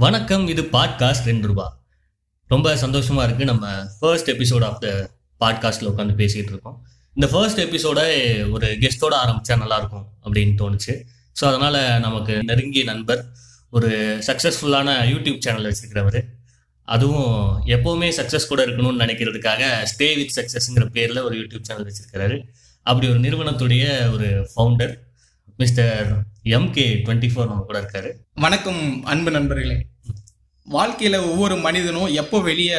வணக்கம் இது பாட்காஸ்ட் ரெண்டு ரூபா. ரொம்ப சந்தோஷமா இருக்கு. நம்ம ஃபர்ஸ்ட் எபிசோட் ஆஃப் த பாட்காஸ்ட்ல உட்காந்து பேசிட்டு இருக்கோம். இந்த ஃபர்ஸ்ட் எபிசோட ஒரு கெஸ்டோட ஆரம்பிச்சா நல்லா இருக்கும் அப்படின்னு தோணுச்சு. ஸோ அதனால நமக்கு நெருங்கிய நண்பர் ஒரு சக்ஸஸ்ஃபுல்லான யூடியூப் சேனல் வச்சிருக்கிறவர். அதுவும் எப்பவுமே சக்ஸஸ் கூட இருக்கணும்னு நினைக்கிறதுக்காக ஸ்டே வித் சக்ஸஸ்ங்கிற பேர்ல ஒரு யூடியூப் சேனல் வச்சிருக்கிறாரு. அப்படி ஒரு நிறுவனத்துடைய ஒரு founder mister MK twenty four நம்ம கூட இருக்காரு. வணக்கம் அன்பு நண்பர்களே. வாழ்க்கையில ஒவ்வொரு மனிதனும் எப்போ வெளியே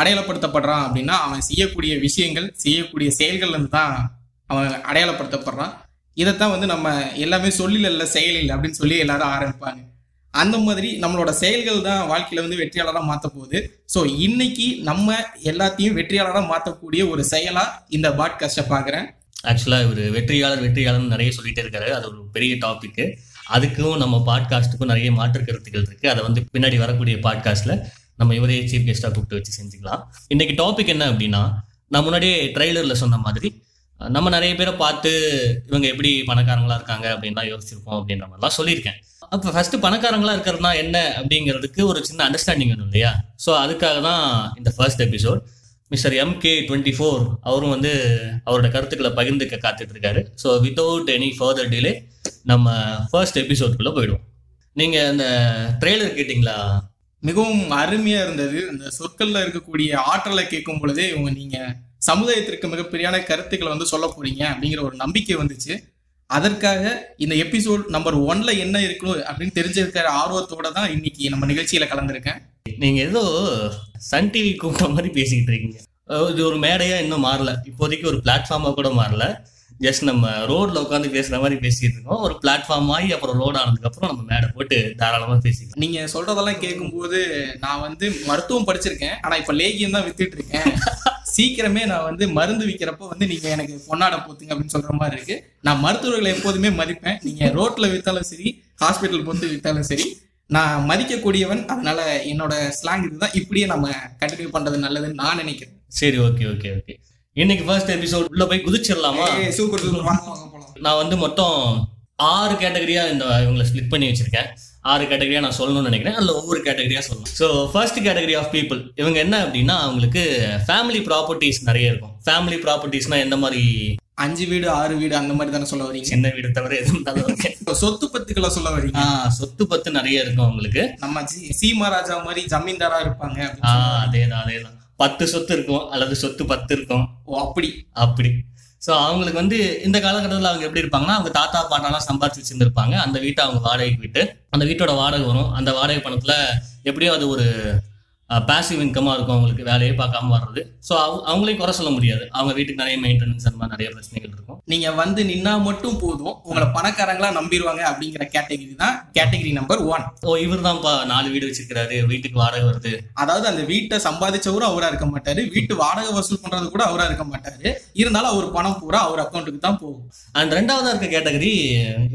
அடையாளப்படுத்தப்படுறான் அப்படின்னா அவன் செய்யக்கூடிய விஷயங்கள் செய்யக்கூடிய செயல்கள்ல இருந்து தான் அவன் அடையாளப்படுத்தப்படுறான். இதைத்தான் வந்து நம்ம எல்லாமே சொல்லில் இல்லை செயலில் அப்படின்னு சொல்லி எல்லாரும் ஆரம்பிப்பாங்க. அந்த மாதிரி நம்மளோட செயல்கள் தான் வாழ்க்கையில வந்து வெற்றியாளராக மாற்ற போகுது ஸோ இன்னைக்கு நம்ம எல்லாத்தையும் வெற்றியாளராக மாற்றக்கூடிய ஒரு செயலா இந்த பாட்காஸ்டை பார்க்குறேன். ஆக்சுவலாக இவர் வெற்றியாளர் வெற்றியாளர்னு நிறைய சொல்லிட்டே இருக்காரு. அது ஒரு பெரிய டாபிக்கு அதுக்கும் நம்ம பாட்காஸ்ட்டுக்கும் நிறைய மாற்று கருத்துக்கள் இருக்கு. அதை வந்து பின்னாடி வரக்கூடிய பாட்காஸ்ட்ல நம்ம இவரே சீஃப் கெஸ்டா கூப்பிட்டு வச்சு செஞ்சுக்கலாம். இன்னைக்கு டாபிக் என்ன அப்படின்னா நான் முன்னாடியே ட்ரெய்லர்ல சொன்ன மாதிரி நம்ம நிறைய பேரை பார்த்து இவங்க எப்படி பணக்காரங்களா இருக்காங்க அப்படின்லாம் யோசிச்சிருப்போம் அப்படின்ற மாதிரிலாம் சொல்லியிருக்கேன். அப்போ ஃபர்ஸ்ட் பணக்காரங்களா இருக்கிறதுனா என்ன அப்படிங்கிறதுக்கு ஒரு சின்ன அண்டர்ஸ்டாண்டிங் வேணும் இல்லையா? ஸோ அதுக்காக தான் இந்த first episode mister M K twenty four அவரும் வந்து அவரோட கருத்துக்களை பகிர்ந்துக்க காத்துட்டு இருக்காரு so without any further delay நம்ம ஃபர்ஸ்ட் எபிசோட்குள்ளே போயிடுவோம். நீங்கள் அந்த ட்ரெய்லர் கேட்டிங்களா? மிகவும் அருமையாக இருந்தது. இந்த சொற்களில் இருக்கக்கூடிய ஆற்றலை கேட்கும் பொழுதே இவங்க நீங்கள் சமுதாயத்திற்கு மிகப்பெரியான கருத்துக்களை வந்து சொல்ல போறீங்க அப்படிங்கிற ஒரு நம்பிக்கை வந்துச்சு. அதற்காக இந்த எபிசோட் நம்பர் ஒன்ல என்ன இருக்கணும் அப்படின்னு தெரிஞ்சிருக்கிற ஆர்வத்தோட தான் இன்னைக்கு நம்ம நிகழ்ச்சியில கலந்துருக்கேன். நீங்கள் ஏதோ சன் டிவி கூப்பிட்ட மாதிரி பேசிக்கிட்டு இருக்கீங்க. இது ஒரு மேடையா இன்னும் மாறல. இப்போதைக்கு ஒரு பிளாட்ஃபார்மாக கூட மாறல. ஜஸ்ட் நம்ம ரோட்ல உட்காந்து பேசுற மாதிரி பேசிட்டு இருக்கோம். ஒரு பிளாட்ஃபார்ம் ஆகி அப்புறம் ரோட் ஆனதுக்கு அப்புறம் நம்ம மேடை போட்டு தாராளமா பேசிக்கலாம். நீங்க சொல்றதெல்லாம் கேட்கும்போது நான் வந்து மருத்துவம் படிச்சிருக்கேன். ஆனா இப்ப லேகியம் தான் வித்துட்டு இருக்கேன். சீக்கிரமே நான் வந்து மருந்து விற்கிறப்போ வந்து நீங்க எனக்கு பொன்னாட போத்துங்க அப்படின்னு சொல்ற மாதிரி இருக்கு. நான் மருத்துவர்களை எப்போதுமே மதிப்பேன். நீங்க ரோட்ல வித்தாலும் சரி ஹாஸ்பிட்டல் போத்து வித்தாலும் சரி நான் மதிக்கக்கூடியவன் அதனால என்னோட ஸ்லாங் இதுதான். இப்படியே நம்ம கண்டினியூ பண்றது நல்லதுன்னு நான் நினைக்கிறேன். சரி ஓகே ஓகே ஓகே இன்னைக்கு ஃபர்ஸ்ட் எபிசோட் உள்ள போய் குதிச்சிடலாமா? சூப்பர் சூப்பர் நான் வந்து மொத்தம் ஆறு கேட்டகரியா இந்த இவங்களை ஸ்ப்ளிட் பண்ணி வச்சிருக்கேன். ஆறு கேட்டகரியா நான் சொல்லணும்னு நினைக்கிறேன். அதில் ஒவ்வொரு கேட்டகரியா சொல்லணும் so first category of people இவங்க என்ன அப்படின்னா அவங்களுக்கு ஃபேமிலி ப்ராப்பர்ட்டிஸ் நிறைய இருக்கும். ஃபேமிலி ப்ராப்பர்ட்டிஸ்னா எந்த மாதிரி அஞ்சு வீடு ஆறு வீடு அந்த மாதிரி தானே சொல்ல வரீங்க? சின்ன வீடு தவிர எது இருந்தாலும் okay. இப்ப சொத்து பத்துக்களை சொல்ல வரீங்க? சொத்து பத்து நிறைய இருக்கும் அவங்களுக்கு நம்ம சி- சீமாராஜா மாதிரி ஜமீன்தாரா இருப்பாங்க. அதேதான் அதேதான். பத்து சொத்து இருக்கும் அல்லது சொத்து பத்து இருக்கும். ஓ அப்படி. அப்படி. ஸோ அவங்களுக்கு வந்து இந்த காலகட்டத்தில் அவங்க எப்படி இருப்பாங்கன்னா அவங்க தாத்தா பாட்டாலாம் சம்பாதிச்சு வச்சிருந்திருப்பாங்க. அந்த வீட்டை அவங்க வாடகைக்கு விட்டு அந்த வீட்டோட வாடகை வரும். அந்த வாடகை பணத்தில் எப்படியும் அது ஒரு பேசிவ் இன்கமாக இருக்கும் அவங்களுக்கு வேலையே பார்க்காம வர்றது. ஸோ அவங்களையும் குறை சொல்ல முடியாது. அவங்க வீட்டுக்கு நிறைய மெயின்டெனன்ஸ் அந்த மாதிரி நிறைய பிரச்சனைகள் இருக்கும். நீங்க வந்து நின்னா மட்டும் போதும். உங்களை பணக்காரங்களா நம்பிடுவாங்க அப்படிங்கிற கேட்டகரி தான் கேட்டகரி நம்பர் ஒன் ஓ இவர் தான்ப்பா நாலு வீடு வச்சிருக்கிறாரு. வீட்டுக்கு வாடகை வருது. அதாவது அந்த வீட்டை சம்பாதிச்சவரும் அவரா இருக்க மாட்டாரு. வீட்டு வாடகை வசூல் பண்றது கூட அவரா இருக்க மாட்டாரு. இருந்தாலும் அவர் பணம் பூரா அவர் அக்கௌண்ட்டுக்கு தான் போகும். அண்ட் ரெண்டாவதா இருக்க கேட்டகரி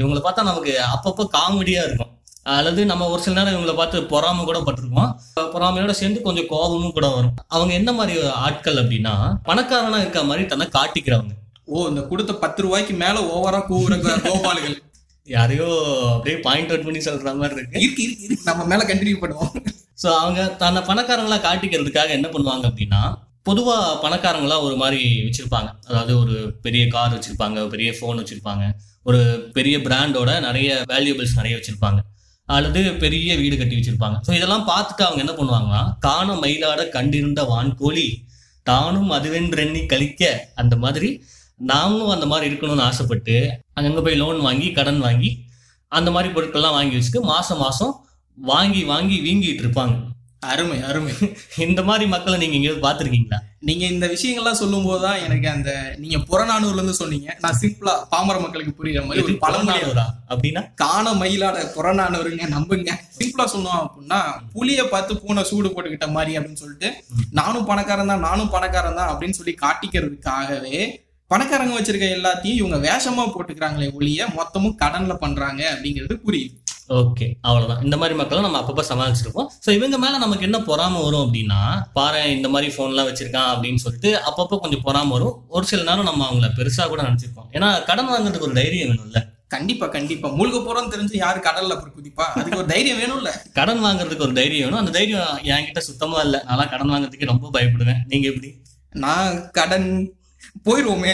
இவங்களை பார்த்தா நமக்கு அப்பப்போ காமெடியா இருக்கும். அல்லது நம்ம ஒரு சில நேரம் இவங்களை பார்த்து பொறாம கூட பட்டிருக்கோம். பொறாமையோட சேர்ந்து கொஞ்சம் கோபமும் கூட வரும். அவங்க என்ன மாதிரி ஆட்கள் அப்படின்னா பணக்காரனா இருக்க மாதிரி தன்னை காட்டிக்கிறவங்க. ஓ இந்த கொடுத்த பத்து ரூபாய்க்கு மேல ஓவரா கூவுற கோபால்கள். யாரையோ அப்படியே பாயிண்ட் அவுட் பண்ணி சொல்ற மாதிரி இருக்கு. இருக்கு இருக்கு இருக்கு. நம்ம மேல கண்டினியூ பண்ணுவோம். ஸோ அவங்க தன்னை பணக்காரங்களா காட்டிக்கிறதுக்காக என்ன பண்ணுவாங்க அப்படின்னா பொதுவா பணக்காரங்களா ஒரு மாதிரி வச்சிருப்பாங்க. அதாவது ஒரு பெரிய கார் வச்சிருப்பாங்க பெரிய ஃபோன் வச்சிருப்பாங்க ஒரு பெரிய பிராண்டோட நிறைய வேல்யூபிள்ஸ் நிறைய வச்சிருப்பாங்க. அல்லது பெரிய வீடு கட்டி வச்சிருப்பாங்க. ஸோ இதெல்லாம் பார்த்துட்டு அவங்க என்ன பண்ணுவாங்கன்னா காண மயிலாட கண்டிருந்த வான்கோழி தானும் அதுவென்றெண்ணி கழிக்க அந்த மாதிரி நாமளும் அந்த மாதிரி இருக்கணும்னு ஆசைப்பட்டு அங்கங்க போய் லோன் வாங்கி கடன் வாங்கி அந்த மாதிரி பொருட்கள்லாம் வாங்கி வச்சுட்டு மாசம் மாசம் வாங்கி வாங்கி வீங்கிட்டு இருப்பாங்க. அருமை அருமை. இந்த மாதிரி மக்களை நீங்க எங்கேயாவது பார்த்துருக்கீங்களா? நீங்க இந்த விஷயங்கள்லாம் சொல்லும் போதுதான் எனக்கு அந்த நீங்க புறநானூர்ல இருந்து சொன்னீங்க. நான் சிம்பிளா பாமர மக்களுக்கு புரியுற மாதிரி ஒரு அப்படின்னா? காண மயிலாட புறநானூருங்க நம்புங்க. சிம்பிளா சொன்னோம் அப்படின்னா புலிய பார்த்து பூனை சூடு போட்டுக்கிட்ட மாதிரி அப்படின்னு சொல்லிட்டு நானும் பணக்காரன் தான் நானும் பணக்காரன் தான் அப்படின்னு சொல்லி காட்டிக்கிறதுக்காகவே பணக்காரங்க வச்சிருக்க எல்லாத்தையும் இவங்க வேஷமா போட்டுக்கிறாங்களே ஒழிய மொத்தமும் கடன்ல பண்றாங்க அப்படிங்கிறது புரியுது. ஓகே அவ்வளவுதான். இந்த மாதிரி மக்களை நம்ம அப்பப்ப சமாளிச்சிருப்போம். ஸோ இவங்க மேல நமக்கு என்ன பொறாம வரும் அப்படின்னா பாரு இந்த மாதிரி ஃபோன்லாம் வச்சிருக்கான் அப்படின்னு சொல்லிட்டு அப்பப்போ கொஞ்சம் பொறாம வரும். ஒரு சில நேரம் நம்ம அவங்கள பெருசா கூட நினைச்சிருப்போம். ஏன்னா கடன் வாங்குறதுக்கு ஒரு தைரியம் வேணும்ல. கண்டிப்பா கண்டிப்பா. மூழ்க போறோம்னு தெரிஞ்சு யாரு கடல்ல குதிப்பா? அதுக்கு ஒரு தைரியம் வேணும்ல. கடன் வாங்குறதுக்கு ஒரு தைரியம் வேணும். அந்த தைரியம் என்கிட்ட சுத்தமா இல்லை. நான் கடன் வாங்குறதுக்கு ரொம்ப பயப்படுவேன். நீங்க எப்படி? நான் கடன் போயிருவோமே.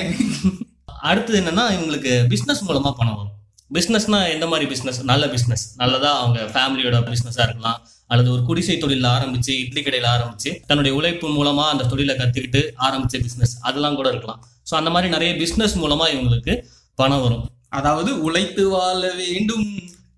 அடுத்தது என்னன்னா இவங்களுக்கு பிசினஸ் மூலமா பணம் வரும். பிசினஸ்னா எந்த மாதிரி பிசினஸ் நல்ல பிசினஸ் நல்லதா அவங்க ஃபேமிலியோட பிசினஸா இருக்கலாம். அல்லது ஒரு குடிசை தொழில ஆரம்பிச்சு இட்லி கடையில ஆரம்பிச்சு தன்னுடைய உழைப்பு மூலமா அந்த தொழிலை கத்துக்கிட்டு ஆரம்பிச்ச பிசினஸ் அதெல்லாம் கூட இருக்கலாம். ஸோ அந்த மாதிரி நிறைய பிசினஸ் மூலமா இவங்களுக்கு பணம் வரும். அதாவது உழைத்து வாழ வேண்டும்.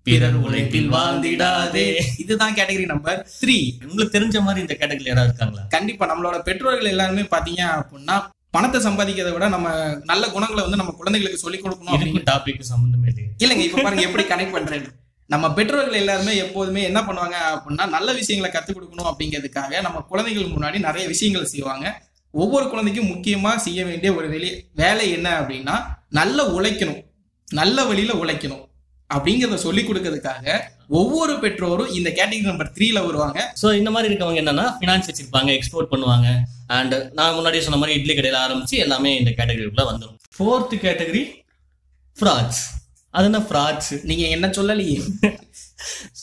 பிறர் உழைப்பில் வாழ்ந்திடாதே. இதுதான் கேட்டகரி நம்பர் த்ரீ உங்களுக்கு தெரிஞ்ச மாதிரி இந்த கேட்டகரி யாராவது இருக்காங்களா? கண்டிப்பா. நம்மளோட பெற்றோர்கள் எல்லாருமே பாத்தீங்க அப்படின்னா பணத்தை சம்பாதிக்கிறதை விட நம்ம நல்ல குணங்களை வந்து நம்ம குழந்தைகளுக்கு சொல்லிக் கொடுக்கணும் அப்படின்னு டாபிக் சம்பந்தமே இல்லைங்க இப்ப பாருங்க எப்படி கனெக்ட் பண்றேன். நம்ம பெற்றோர்கள் எல்லாருமே எப்போதுமே என்ன பண்ணுவாங்க அப்படின்னா நல்ல விஷயங்களை கத்துக் கொடுக்கணும் அப்படிங்கிறதுக்காக நம்ம குழந்தைகள் முன்னாடி நிறைய விஷயங்கள் செய்வாங்க. ஒவ்வொரு குழந்தைக்கும் முக்கியமா செய்ய வேண்டிய ஒரு வெளி வேலை என்ன அப்படின்னா நல்ல உழைக்கணும். நல்ல வழியில உழைக்கணும். அப்படிங்கிறத சொல்லி கொடுக்கறதுக்காக ஒவ்வொரு பெற்றோரும் இந்த கேட்டகரி நம்பர் த்ரீல வருவாங்க. ஸோ இந்த மாதிரி இருக்கவங்க என்னன்னா ஃபினான்ஸ் வச்சிருப்பாங்க எக்ஸ்போர்ட் பண்ணுவாங்க. அண்ட் நான் முன்னாடியே சொன்ன மாதிரி இட்லி கடையில் ஆரம்பிச்சு எல்லாமே இந்த கேட்டகரிக்குள்ளே வந்துடும் ஃபோர்த் கேட்டகரி ஃப்ராட்ஸ் அது என்ன ஃப்ராட்ஸ் நீங்க என்ன சொல்லலையே?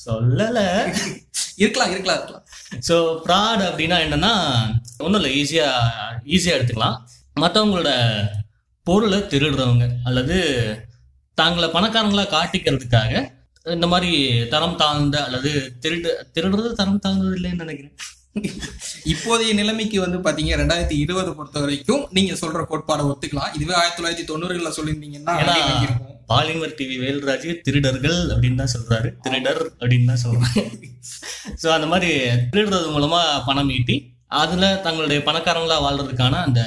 சொல்லல. இருக்கலாம் இருக்கலாம் இருக்கலாம். ஸோ ஃப்ராட் அப்படின்னா என்னன்னா ஒன்றும் இல்லை ஈஸியா ஈஸியா எடுத்துக்கலாம். மற்றவங்களோட பொருளை திருடுறவங்க அல்லது தாங்களை பணக்காரங்களா காட்டிக்கிறதுக்காக இந்த மாதிரி தரம் தாழ்ந்த அல்லது திருடு திருடுறது தரம் தாழ்ந்தது இல்லைன்னு நினைக்கிறேன். இப்போதைய நிலைமைக்கு வந்து பாத்தீங்க ரெண்டாயிரத்தி இருபது பொறுத்த வரைக்கும் நீங்க சொல்ற கோட்பாடை ஒத்துக்கலாம். இதுவே ஆயிரத்தி தொள்ளாயிரத்தி தொண்ணூறுகள்ல சொல்லியிருந்தீங்கன்னா. பாலிமர் டிவி வேல்ராஜ் திருடர்கள் அப்படின்னு தான் சொல்றாரு. திருடர் அப்படின்னு தான் சொல்றாரு. ஸோ அந்த மாதிரி திருடுறது மூலமா பணம் ஈட்டி அதுல தங்களுடைய பணக்காரங்களா வாழ்றதுக்கான அந்த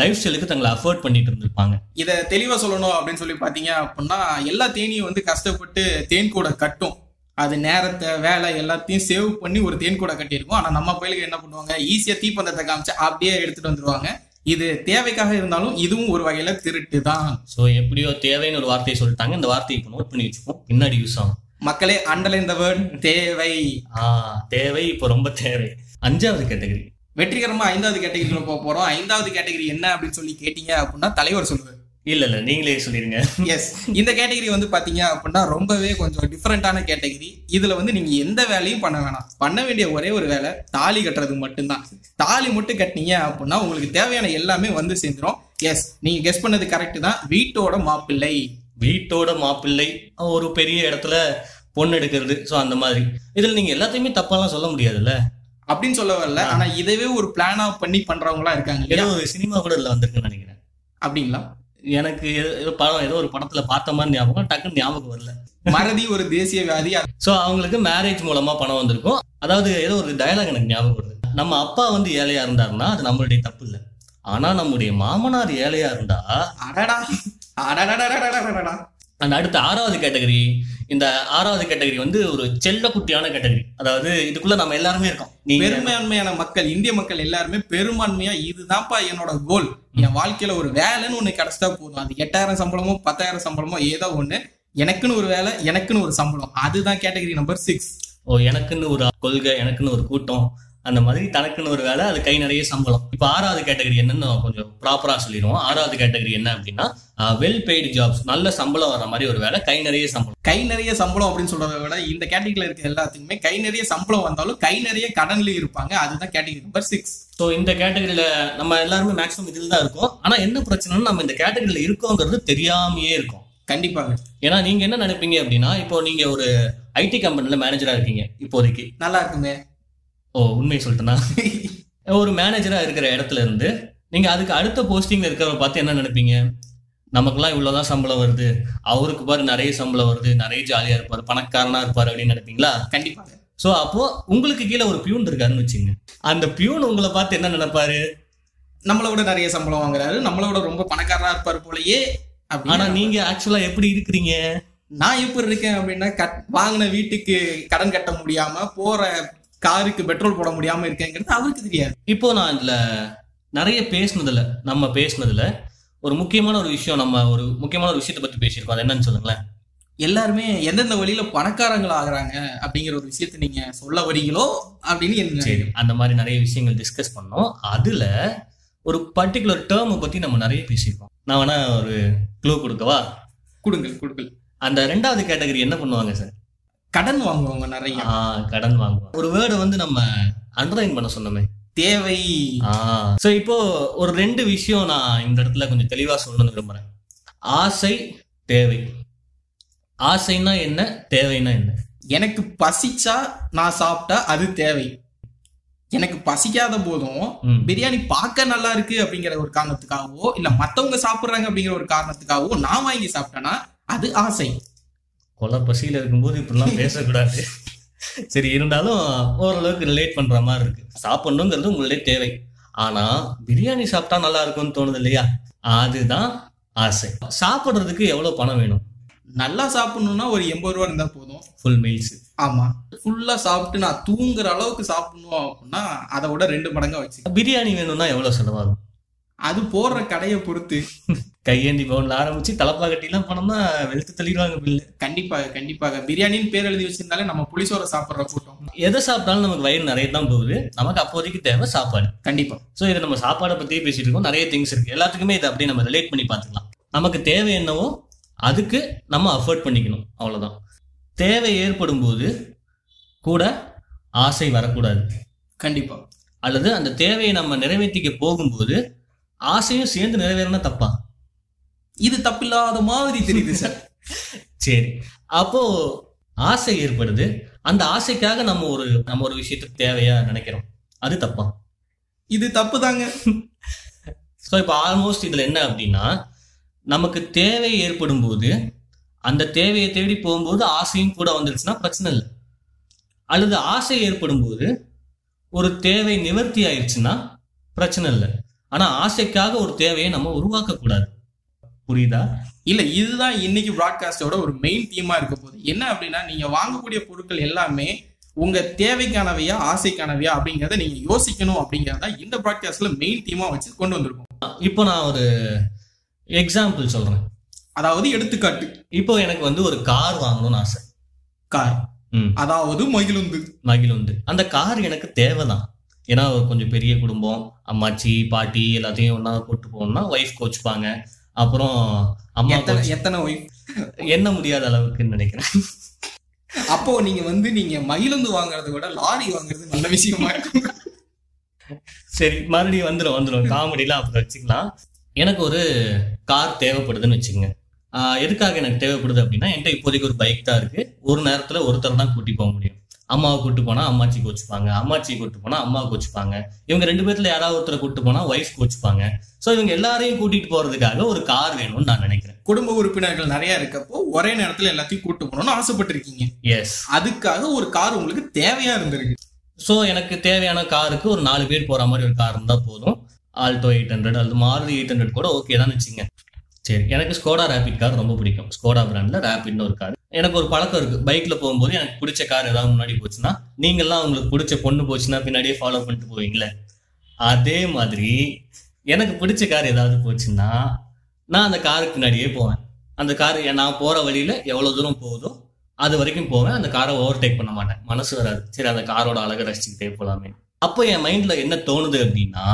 லைஃப் ஸ்டைலுக்கு தங்களை அஃபோர்ட் பண்ணிட்டு இருந்திருப்பாங்க. இத தெளிவா சொல்லணும் அப்படின்னு சொல்லி பாத்தீங்க அப்படின்னா எல்லா தேனியும் வந்து கஷ்டப்பட்டு தேன் கூட கட்டும். அது நேரத்தை வேலை எல்லாத்தையும் சேவ் பண்ணி ஒரு தேன் கூட கட்டியிருக்கும். ஆனா நம்ம பயிலுக்கு என்ன பண்ணுவாங்க? ஈஸியா தீப்பந்தத்தை காமிச்சு அப்படியே எடுத்துட்டு வந்துருவாங்க. இது தேவைக்காக இருந்தாலும் இதுவும் ஒரு வகையில திருட்டு தான். ஸோ எப்படியோ தேவைன்னு ஒரு வார்த்தையை சொல்லிட்டாங்க. இந்த வார்த்தையை இப்போ நோட் பண்ணி வச்சுப்போம். பின்னாடி யூஸ் ஆகும். மக்களே அண்டர்லைன் த வேர்ட் தேவை. ஆ தேவை இப்போ ரொம்ப தேவை. அஞ்சாவது கேட்டகரி வெற்றிகரமா ஐந்தாவது கேட்டகரிக்குள்ள போக போறோம். ஐந்தாவது கேட்டகரி என்ன அப்படின்னு சொல்லி கேட்டீங்க அப்படின்னா தலைவர் சொல்லுவார். இல்ல இல்ல நீங்களே சொல்லிருங்க. எஸ் இந்த கேட்டகரி வந்து பாத்தீங்க அப்படின்னா ரொம்பவே கொஞ்சம் டிஃப்ரெண்டான கேட்டகரி இதுல வந்து நீங்க எந்த வேலையும் பண்ண வேணாம். பண்ண வேண்டிய ஒரே ஒரு வேலை தாலி கட்டுறது மட்டும்தான். தாலி மட்டும் கட்டினீங்க அப்படின்னா உங்களுக்கு தேவையான எல்லாமே வந்து சேர்ந்துரும். எஸ் நீங்க கெஸ் பண்ணது கரெக்ட் தான். வீட்டோட மாப்பிள்ளை. வீட்டோட மாப்பிள்ளை ஒரு பெரிய இடத்துல பொண்ணு எடுக்கிறது ஸோ அந்த மாதிரி. இதுல நீங்க எல்லாத்தையுமே தப்பாலாம் சொல்ல முடியாதுல்ல? அப்படின்னு சொல்ல வரல. ஆனா இதவே ஒரு பிளானா பண்ணி பண்றவங்களா இருக்காங்க ஏதோ ஒரு சினிமா கூட இதுல வந்திருக்குன்னு நினைக்கிறேன். அப்படிங்களா? எனக்கு ஏதோ படம் ஏதோ ஒரு படத்துல பார்த்த மாதிரி ஞாபகம் டக்குன்னு ஞாபகம் வரல. மறதி ஒரு தேசிய வியாதி. ஸோ அவங்களுக்கு மேரேஜ் மூலமா பணம் வந்திருக்கும். அதாவது ஏதோ ஒரு டயலாக் எனக்கு ஞாபகம் வருது. நம்ம அப்பா வந்து ஏழையா இருந்தாருன்னா அது நம்மளுடைய தப்பு இல்லை. ஆனா நம்முடைய மாமனார் ஏழையா இருந்தா அடடா. அடடா அந்த அடுத்த ஆறாவது கேட்டகரி இந்த ஆறாவது கேட்டகரி வந்து ஒரு செல்ல குட்டியான கேட்டகரி அதாவது இதுக்குள்ள நம்ம எல்லாருமே இருக்கோம். பெரும்பான்மையான மக்கள் இந்திய மக்கள் எல்லாருமே பெரும்பான்மையா இதுதான்ப்பா என்னோட கோல் என் வாழ்க்கையில ஒரு வேலைன்னு ஒண்ணு கிடைச்சா போதும். அது எட்டாயிரம் சம்பளமோ பத்தாயிரம் சம்பளமோ ஏதோ ஒண்ணு. எனக்குன்னு ஒரு வேலை எனக்குன்னு ஒரு சம்பளம். அதுதான் கேட்டகரி நம்பர் சிக்ஸ் ஓ எனக்குன்னு ஒரு கொள்கை எனக்குன்னு ஒரு கூட்டம். அந்த மாதிரி தனக்குன்னு ஒரு வேலை அது கை நிறைய சம்பளம். இப்போ ஆறாவது கேட்டகரி என்னன்னு கொஞ்சம் ப்ராப்பரா சொல்லிடுவோம். ஆறாவது கேட்டகரி என்ன அப்படின்னா வெல் பெய்டு ஜாப்ஸ் நல்ல சம்பளம் வர மாதிரி ஒரு வேலை கை நிறைய சம்பளம். கை நிறைய சம்பளம் அப்படின்னு சொல்றதை விட இந்த கேட்டகரியில இருக்க எல்லாத்துக்குமே கை நிறைய சம்பளம் வந்தாலும் கை நிறைய கடன்ல இருப்பாங்க. அதுதான் கேட்டகரி நம்பர் சிக்ஸ் ஸோ இந்த கேட்டகரியில நம்ம எல்லாருமே மேக்ஸிமம் இதில் தான் இருக்கோம். ஆனா என்ன பிரச்சனைன்னா நம்ம இந்த கேட்டகரியில இருக்கோங்கிறது தெரியாமையே இருக்கும். கண்டிப்பாக ஏன்னா நீங்க என்ன நினைப்பீங்க அப்படின்னா இப்போ நீங்க ஒரு ஐடி கம்பெனில மேனேஜரா இருக்கீங்க இப்போதைக்கு. நல்லா இருக்குங்க. ஓ உண்மையை சொல்லிட்டேன்னா ஒரு மேனேஜரா இருக்கிற இடத்துல இருந்து நீங்க அதுக்கு அடுத்த போஸ்டிங்ல இருக்கிறவரை பார்த்து என்ன நினைப்பீங்க? நமக்கெல்லாம் இவ்வளவுதான் சம்பளம் வருது. அவருக்கு பாரு நிறைய சம்பளம் வருது. நிறைய ஜாலியா இருப்பாரு. பணக்காரனா இருப்பாரு அப்படின்னு நினைப்பீங்களா? கண்டிப்பாக சோ அப்போ உங்களுக்கு கீழே ஒரு பியூன் இருக்காருன்னு வச்சுங்க அந்த பியூன் உங்களை பார்த்து என்ன நினைப்பாரு? நம்மளை விட நிறைய சம்பளம் வாங்குறாரு. நம்மளை விட ரொம்ப பணக்காரரா இருப்பாரு போலயே ஆனா அப்படின்னு நீங்க ஆக்சுவலா எப்படி இருக்கிறீங்க? நான் எப்படி இருக்கேன் அப்படின்னா கட் வாங்கின வீட்டுக்கு கடன் கட்ட முடியாம போற காருக்கு பெட்ரோல் போட முடியாம இருக்கேங்கிறது அவருக்கு தெரியாது. இப்போ நான் இதுல நிறைய பேசுனதுல நம்ம பேசுனதுல ஒரு முக்கியமான ஒரு விஷயம் நம்ம ஒரு முக்கியமான ஒரு விஷயத்தை பத்தி பேசியிருக்கோம். அது என்னன்னு சொல்லுங்களேன். எல்லாருமே எந்தெந்த வழியில பணக்காரங்கள் ஆகுறாங்க அப்படிங்கிற ஒரு விஷயத்த நீங்க சொல்ல வரீங்களோ அப்படின்னு என்ன அந்த மாதிரி நிறைய விஷயங்கள் டிஸ்கஸ் பண்ணோம். அதுல ஒரு பர்டிகுலர் டேர்மை பத்தி நம்ம நிறைய பேசியிருக்கோம். நான் வேணா ஒரு க்ளூ கொடுக்கவா? கொடுங்கள் கொடுங்கள். அந்த ரெண்டாவது கேட்டகரி என்ன பண்ணுவாங்க சார் கடன் வாங்குவாங்க நிறைய. கடன் வாங்குவாங்க. ஒரு வேர்டை வந்து நம்ம அண்டர்லைன் பண்ண சொன்னோமே. தேவை. ஸோ இப்போ ஒரு ரெண்டு விஷயம் நான் இந்த இடத்துல கொஞ்சம் தெளிவா சொல்லணும்னு விரும்புறேன். ஆசை தேவை. ஆசைன்னா என்ன? தேவைன்னா என்ன? எனக்கு பசிச்சா நான் சாப்பிட்டா அது தேவை. எனக்கு பசிக்காத போதும். பிரியாணி பார்க்க நல்லா இருக்கு அப்படிங்கிற ஒரு காரணத்துக்காகவோ இல்ல மத்தவங்க சாப்பிடுறாங்க அப்படிங்கிற ஒரு காரணத்துக்காகவோ நான் வாங்கி சாப்பிட்டேன்னா அது ஆசை. கொலை பசியில இருக்கும்போது இப்படிலாம் பேசக்கூடாது. சரி இருந்தாலும் ஓரளவுக்கு ரிலேட் பண்ற மாதிரி இருக்கு. சாப்பிடணுங்கிறது உங்களுடைய தேவை. ஆனா பிரியாணி சாப்பிட்டா நல்லா இருக்கும்னு தோணுது இல்லையா? அதுதான் ஆசை. சாப்பிடுறதுக்கு எவ்வளவு பணம் வேணும்? நல்லா சாப்பிடணும்னா ஒரு எண்பது ரூபா இருந்தா போதும். ஃபுல் மீல்ஸ் ஆமா. ஃபுல்லா சாப்பிட்டு நான் தூங்குற அளவுக்கு சாப்பிடணும் அப்படின்னா அதை விட ரெண்டு மடங்கா வச்சு பிரியாணி வேணும்னா எவ்வளவு செலவாகும்? அது போடுற கடையை பொறுத்து. கையேந்தி பவுன்ல ஆரம்பிச்சு தலப்பா கட்டிலாம் பணம்னா வெளுத்து தள்ளிடுவாங்க பில்லு. கண்டிப்பாக கண்டிப்பாக. பிரியாணின்னு பேர் எழுதி வச்சிருந்தாலே நம்ம புளிசோரை சாப்பிடுற கூட்டம். எதை சாப்பிட்டாலும் நமக்கு வயிறு நிறைய தான் போகுது. நமக்கு அப்போதைக்கு தேவை சாப்பாடு. கண்டிப்பா. ஸோ இதை நம்ம சாப்பாடை பத்தியே பேசிட்டு இருக்கோம். நிறைய திங்ஸ் இருக்கு. எல்லாத்துக்குமே இதை அப்படியே நம்ம ரிலேட் பண்ணி பார்த்துக்கலாம். நமக்கு தேவை என்னவோ அதுக்கு நம்ம அஃபோர்ட் பண்ணிக்கணும். அவ்வளவுதான். தேவை ஏற்படும் போது கூட ஆசை வரக்கூடாது. கண்டிப்பா. அல்லது அந்த தேவையை நம்ம நிறைவேற்றிக்க போகும்போது ஆசையும் சேர்ந்து நிறைவேறினா தப்பா? இது தப்பில்லாத மாதிரி தெரியுது சார். சரி. அப்போ ஆசை ஏற்படுது. அந்த ஆசைக்காக நம்ம ஒரு நம்ம ஒரு விஷயத்துக்கு தேவையா நினைக்கிறோம். அது தப்பா? இது தப்பு தாங்க ஸோ இப்போ ஆல்மோஸ்ட் இதில் என்ன அப்படின்னா நமக்கு தேவை ஏற்படும் போது அந்த தேவையை தேடி போகும்போது ஆசையும் கூட வந்துருச்சுன்னா பிரச்சனை இல்லை. அல்லது ஆசை ஏற்படும் போது ஒரு தேவை நிவர்த்தி ஆயிடுச்சுன்னா பிரச்சனை இல்லை. ஆனால் ஆசைக்காக ஒரு தேவையை நம்ம உருவாக்கக்கூடாது. புரியுதா? இல்ல இதுதான் இன்னைக்கு ப்ராட்காஸ்டோட ஒரு மெயின் தீமா இருக்க போகுது. என்ன அப்படின்னா நீங்க வாங்கக்கூடிய பொருட்கள் எல்லாமே உங்க தேவைக்கானவையா ஆசைக்கானவையா அப்படிங்கறத நீங்க யோசிக்கணும் அப்படிங்கறத இந்த ப்ராட்காஸ்ட்ல மெயின் தீமா வச்சு கொண்டு வந்திருக்கோம். இப்போ நான் ஒரு எக்ஸாம்பிள் சொல்கிறேன் அதாவது எடுத்துக்காட்டு. இப்போ எனக்கு வந்து ஒரு கார் வாங்கணும்னு ஆசை. கார் அதாவது மகிழுந்து. மகிழுந்து. அந்த கார் எனக்கு தேவைதான். ஏன்னா கொஞ்சம் பெரிய குடும்பம் அம்மாச்சி பாட்டி எல்லாத்தையும் ஒன்றா கூட்டு போகணும்னா ஒய்ஃப் கோச்சுப்பாங்க அப்புறம் அம்மா எத்தனை ஒய்ஃப் எண்ண முடியாத அளவுக்குன்னு நினைக்கிறேன். அப்போ நீங்க வந்து நீங்க மகிழுந்து வாங்குறத விட லாரி வாங்குறது நல்ல விஷயமா இருக்கும். சரி மறுபடியும் வந்துடும் வந்துடும் காமெடிலாம் அப்புறம் வச்சுக்கலாம். எனக்கு ஒரு கார் தேவைப்படுதுன்னு வச்சுக்கோங்க. ஆஹ் எதுக்காக எனக்கு தேவைப்படுது அப்படின்னா என்கிட்ட இப்போதைக்கு ஒரு பைக் தான் இருக்கு. ஒரு நேரத்துல ஒருத்தர் தான் கூட்டி போக முடியும். அம்மாவை கூட்டு போனா அம்மாச்சி கோச்சுப்பாங்க அம்மாச்சி கூட்டு போனா அம்மா கோச்சுப்பாங்க. இவங்க ரெண்டு பேர்த்துல யாராவது ஒருத்தரை கூட்டு போனா ஒய்ஃப் கோச்சுப்பாங்க. ஸோ இவங்க எல்லாரையும் கூட்டிட்டு போறதுக்காக ஒரு கார் வேணும்னு நான் நினைக்கிறேன். குடும்ப உறுப்பினர்கள் நிறைய இருக்கப்போ ஒரே நேரத்துல எல்லாத்தையும் கூட்டு போகணும்னு ஆசைப்பட்டிருக்கீங்க. எஸ் அதுக்காக ஒரு கார் உங்களுக்கு தேவையா இருந்திருக்கு? ஸோ எனக்கு தேவையான காருக்கு ஒரு நாலு பேர் போற மாதிரி ஒரு கார் இருந்தா போதும். ஆல்டோ எயிட் ஹண்ட்ரட் அல்லது மாருதி எயிட் ஹண்ட்ரட் கூட ஓகே தான் வச்சுங்க சரி எனக்கு ஸ்கோடா ரேபிட் கார் ரொம்ப பிடிக்கும். ஸ்கோடா பிராண்ட்ல ரேபிட்னு ஒரு கார் எனக்கு ஒரு பழக்கம் இருக்கு. பைக்ல போகும்போது எனக்கு பிடிச்ச கார் ஏதாவது முன்னாடி போச்சுன்னா நீங்கெல்லாம் உங்களுக்கு பிடிச்ச பொண்ணு போச்சுன்னா பின்னாடியே ஃபாலோ பண்ணிட்டு போவீங்களே? அதே மாதிரி எனக்கு பிடிச்ச கார் ஏதாவது போச்சுன்னா நான் அந்த காருக்கு பின்னாடியே போவேன். அந்த கார் நான் போற வழியில எவ்வளவு தூரம் போகுதோ அது வரைக்கும் போவேன். அந்த காரை ஓவர்டேக் பண்ண மாட்டேன். மனசு வராது. சரி அந்த காரோட அழகை ரசிச்சுக்கிட்டே போலாமே. அப்போ என் மைண்ட்ல என்ன தோணுது அப்படின்னா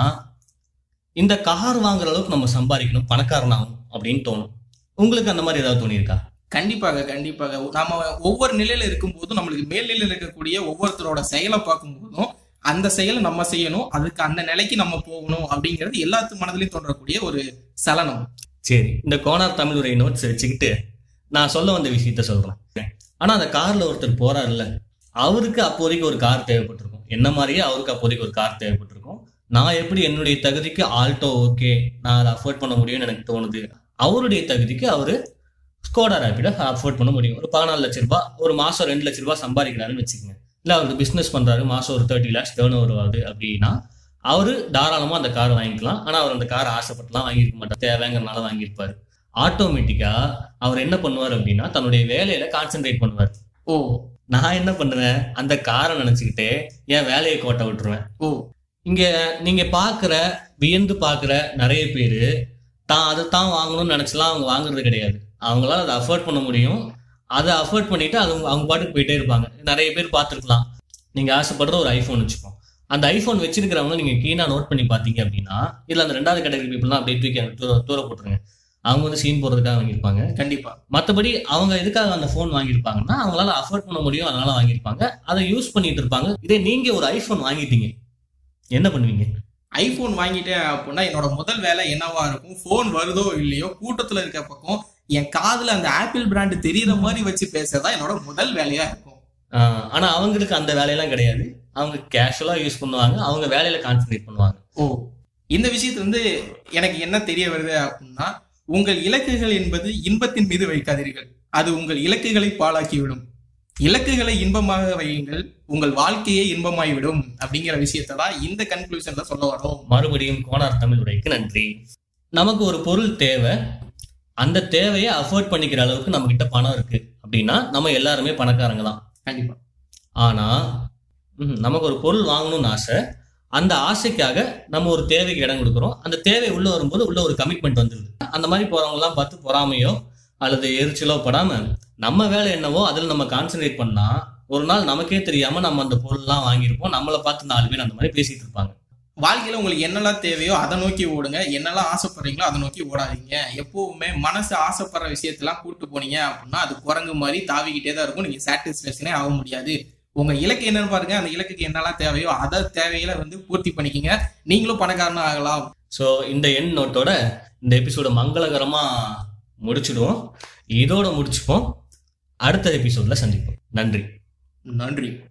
இந்த கார் வாங்குற அளவுக்கு நம்ம சம்பாதிக்கணும். பணக்காரனாகும் அப்படின்னு தோணும். உங்களுக்கு அந்த மாதிரி ஏதாவது தோணியிருக்கா? கண்டிப்பாக கண்டிப்பாக. நம்ம ஒவ்வொரு நிலையில இருக்கும்போதும் நம்மளுக்கு மேல் நிலையில இருக்கக்கூடிய ஒவ்வொருத்தரோட செயலை பார்க்கும்போதும் அந்த செயலை நம்ம செய்யணும் அதுக்கு அந்த நிலைக்கு நம்ம போகணும் அப்படிங்கிறது எல்லாத்து மனதிலையும் தோன்றக்கூடிய ஒரு சலனம். சரி இந்த கோனார் தமிழ் உரை நோட்ஸ் வச்சுக்கிட்டு நான் சொல்ல வந்த விஷயத்த சொல்றேன். ஆனா அந்த கார்ல ஒருத்தர் போறாருல்ல அவருக்கு அப்போதைக்கு ஒரு கார் தேவைப்பட்டிருக்கும். என்ன மாதிரியே அவருக்கு அப்போதைக்கு ஒரு கார் தேவைப்பட்டிருக்கும். நான் எப்படி என்னுடைய தகுதிக்கு ஆல்டோ ஓகே நான் அதை அஃபோர்ட் பண்ண முடியும்னு எனக்கு தோணுது. அவருடைய தகுதிக்கு அவரு ஸ்கோடா ரேபிட அஃபோர்ட் பண்ண முடியும். ஒரு பதினாலு லட்ச ரூபாய் ஒரு மாசம் ரெண்டு லட்ச ரூபாய் சம்பாதிக்கிறாருன்னு வச்சுக்கோங்க. இல்ல அவருக்கு பிசினஸ் பண்றாரு மாசம் ஒரு தேர்ட்டி லேக்ஸ் டேர்ன் ஓவர் ஆகுது அப்படின்னா அவரு தாராளமா அந்த கார் வாங்கிக்கலாம். ஆனா அவர் அந்த கார் ஆசைப்பட்டுலாம் வாங்கியிருக்க மாட்டார். தேவைங்கிறனால வாங்கியிருப்பாரு. ஆட்டோமேட்டிக்கா அவர் என்ன பண்ணுவார் அப்படின்னா தன்னுடைய வேலையில கான்சென்ட்ரேட் பண்ணுவார். ஓ. நான் என்ன பண்ணுவேன்? அந்த காரை நினைச்சுக்கிட்டே என் வேலையை கோட்டை விட்டுருவேன். ஓ. இங்க நீங்க பாக்குற வியந்து பாக்குற நிறைய பேரு தான் அதை தான் வாங்கணும்னு நினைச்சலாம் அவங்க வாங்குறது கிடையாது. அவங்களால அதை அஃபோர்ட் பண்ண முடியும். அதை அஃபோர்ட் பண்ணிட்டு அது அவங்க பாட்டுக்கு போயிட்டே இருப்பாங்க. நிறைய பேர் பார்த்துருக்கலாம். நீங்க ஆசைப்படுற ஒரு ஐபோன் வச்சுப்போம் அந்த ஐபோன் வச்சிருக்கிறவங்க நீங்க கீழா நோட் பண்ணி பார்த்தீங்க அப்படின்னா இதுல அந்த ரெண்டாவது கேட்டகரி பீப்புள் அப்படியே தூக்கி தூர தூர போட்டுருங்க. அவங்க வந்து சீன் போடுறதுக்காக வாங்கியிருப்பாங்க. கண்டிப்பா. மற்றபடி அவங்க எதுக்காக அந்த ஃபோன் வாங்கியிருப்பாங்கன்னா அவங்களால அஃபோர்ட் பண்ண முடியும் அதனால வாங்கியிருப்பாங்க. அதை யூஸ் பண்ணிட்டு இருப்பாங்க. இதே நீங்க ஒரு ஐஃபோன் வாங்கிட்டீங்க. என்ன பண்ணுவீங்க? ஐபோன் வாங்கிட்டேன் அப்படின்னா என்னோட முதல் வேலை என்னவா இருக்கும்? ஃபோன் வருதோ இல்லையோ? கூட்டத்துல இருக்க பக்கம் என் காதுல அந்த ஆப்பிள் பிராண்ட் தெரியற மாதிரி வச்சு பேசுறதா என்னோட முதல் வேலையா இருக்கும். ஆனா அவங்களுக்கு அந்த வேலையெல்லாம் கிடையாது. அவங்க கேஷுவலா யூஸ் பண்ணுவாங்க. அவங்க வேலையில கான்சென்ட்ரேட் பண்ணுவாங்க. ஓ இந்த விஷயத்துல வந்து எனக்கு என்ன தெரிய வருது அப்படின்னா உங்கள் இலக்குகள் என்பது இன்பத்தின் மீது வைக்காதீர்கள். அது உங்கள் இலக்குகளை பாழாக்கிவிடும். இலக்குகளை இன்பமாக வையுங்கள். உங்கள் வாழ்க்கையே இன்பமாகிவிடும் அப்படிங்கிற விஷயத்தை தான் இந்த கன்க்ளூஷன்ல சொல்ல வரோம் மறுபடியும் கோனார் தமிழ் உரைக்கு நன்றி. நமக்கு ஒரு பொருள் தேவை. அந்த தேவையை அஃபோர்ட் பண்ணிக்கிற அளவுக்கு நம்ம கிட்ட பணம் இருக்கு. அப்படின்னா நம்ம எல்லாருமே பணக்காரங்க தான். கண்டிப்பா. ஆனா ம், நமக்கு ஒரு பொருள் வாங்கணும்னு ஆசை. அந்த ஆசைக்காக நம்ம ஒரு தேவைக்கு இடம் கொடுக்குறோம். அந்த தேவை உள்ள வரும்போது உள்ள ஒரு கமிட்மெண்ட் வந்துருது. அந்த மாதிரி போறவங்க எல்லாம் பார்த்து பொறாமையோ அல்லது எரிச்சலோ படாம நம்ம வேலை என்னவோ அதில் நம்ம கான்சென்ட்ரேட் பண்ணா ஒரு நாள் நமக்கே தெரியாம நம்ம அந்த பொருள்லாம் வாங்கியிருப்போம். நம்மளை பார்த்து நாலு பேர் அந்த மாதிரி பேசிட்டு இருப்பாங்க. வாழ்க்கையில உங்களுக்கு என்னெல்லாம் தேவையோ அதை நோக்கி ஓடுங்க. என்னெல்லாம் ஆசைப்படுறீங்களோ அதை நோக்கி ஓடாதீங்க. எப்பவுமே மனசு ஆசைப்படுற விஷயத்தெல்லாம் கூட்டு போனீங்க அப்படின்னா அது குரங்கு மாதிரி தாவிக்கிட்டே தான் இருக்கும். நீங்க சாட்டிஸ்பேக்ஷனே ஆக முடியாது. உங்க இலக்கு என்னன்னு பாருங்க. அந்த இலக்குக்கு என்னெல்லாம் தேவையோ அதை தேவையில வந்து பூர்த்தி பண்ணிக்கிங்க. நீங்களும் பணக்காரனா ஆகலாம். ஸோ இந்த எண் நோட்டோட இந்த எபிசோட மங்களகரமா முடிச்சிடுவோம். இதோட முடிச்சுப்போம். அடுத்த எபிசோட்ல சந்திப்போம். நன்றி. நன்றி.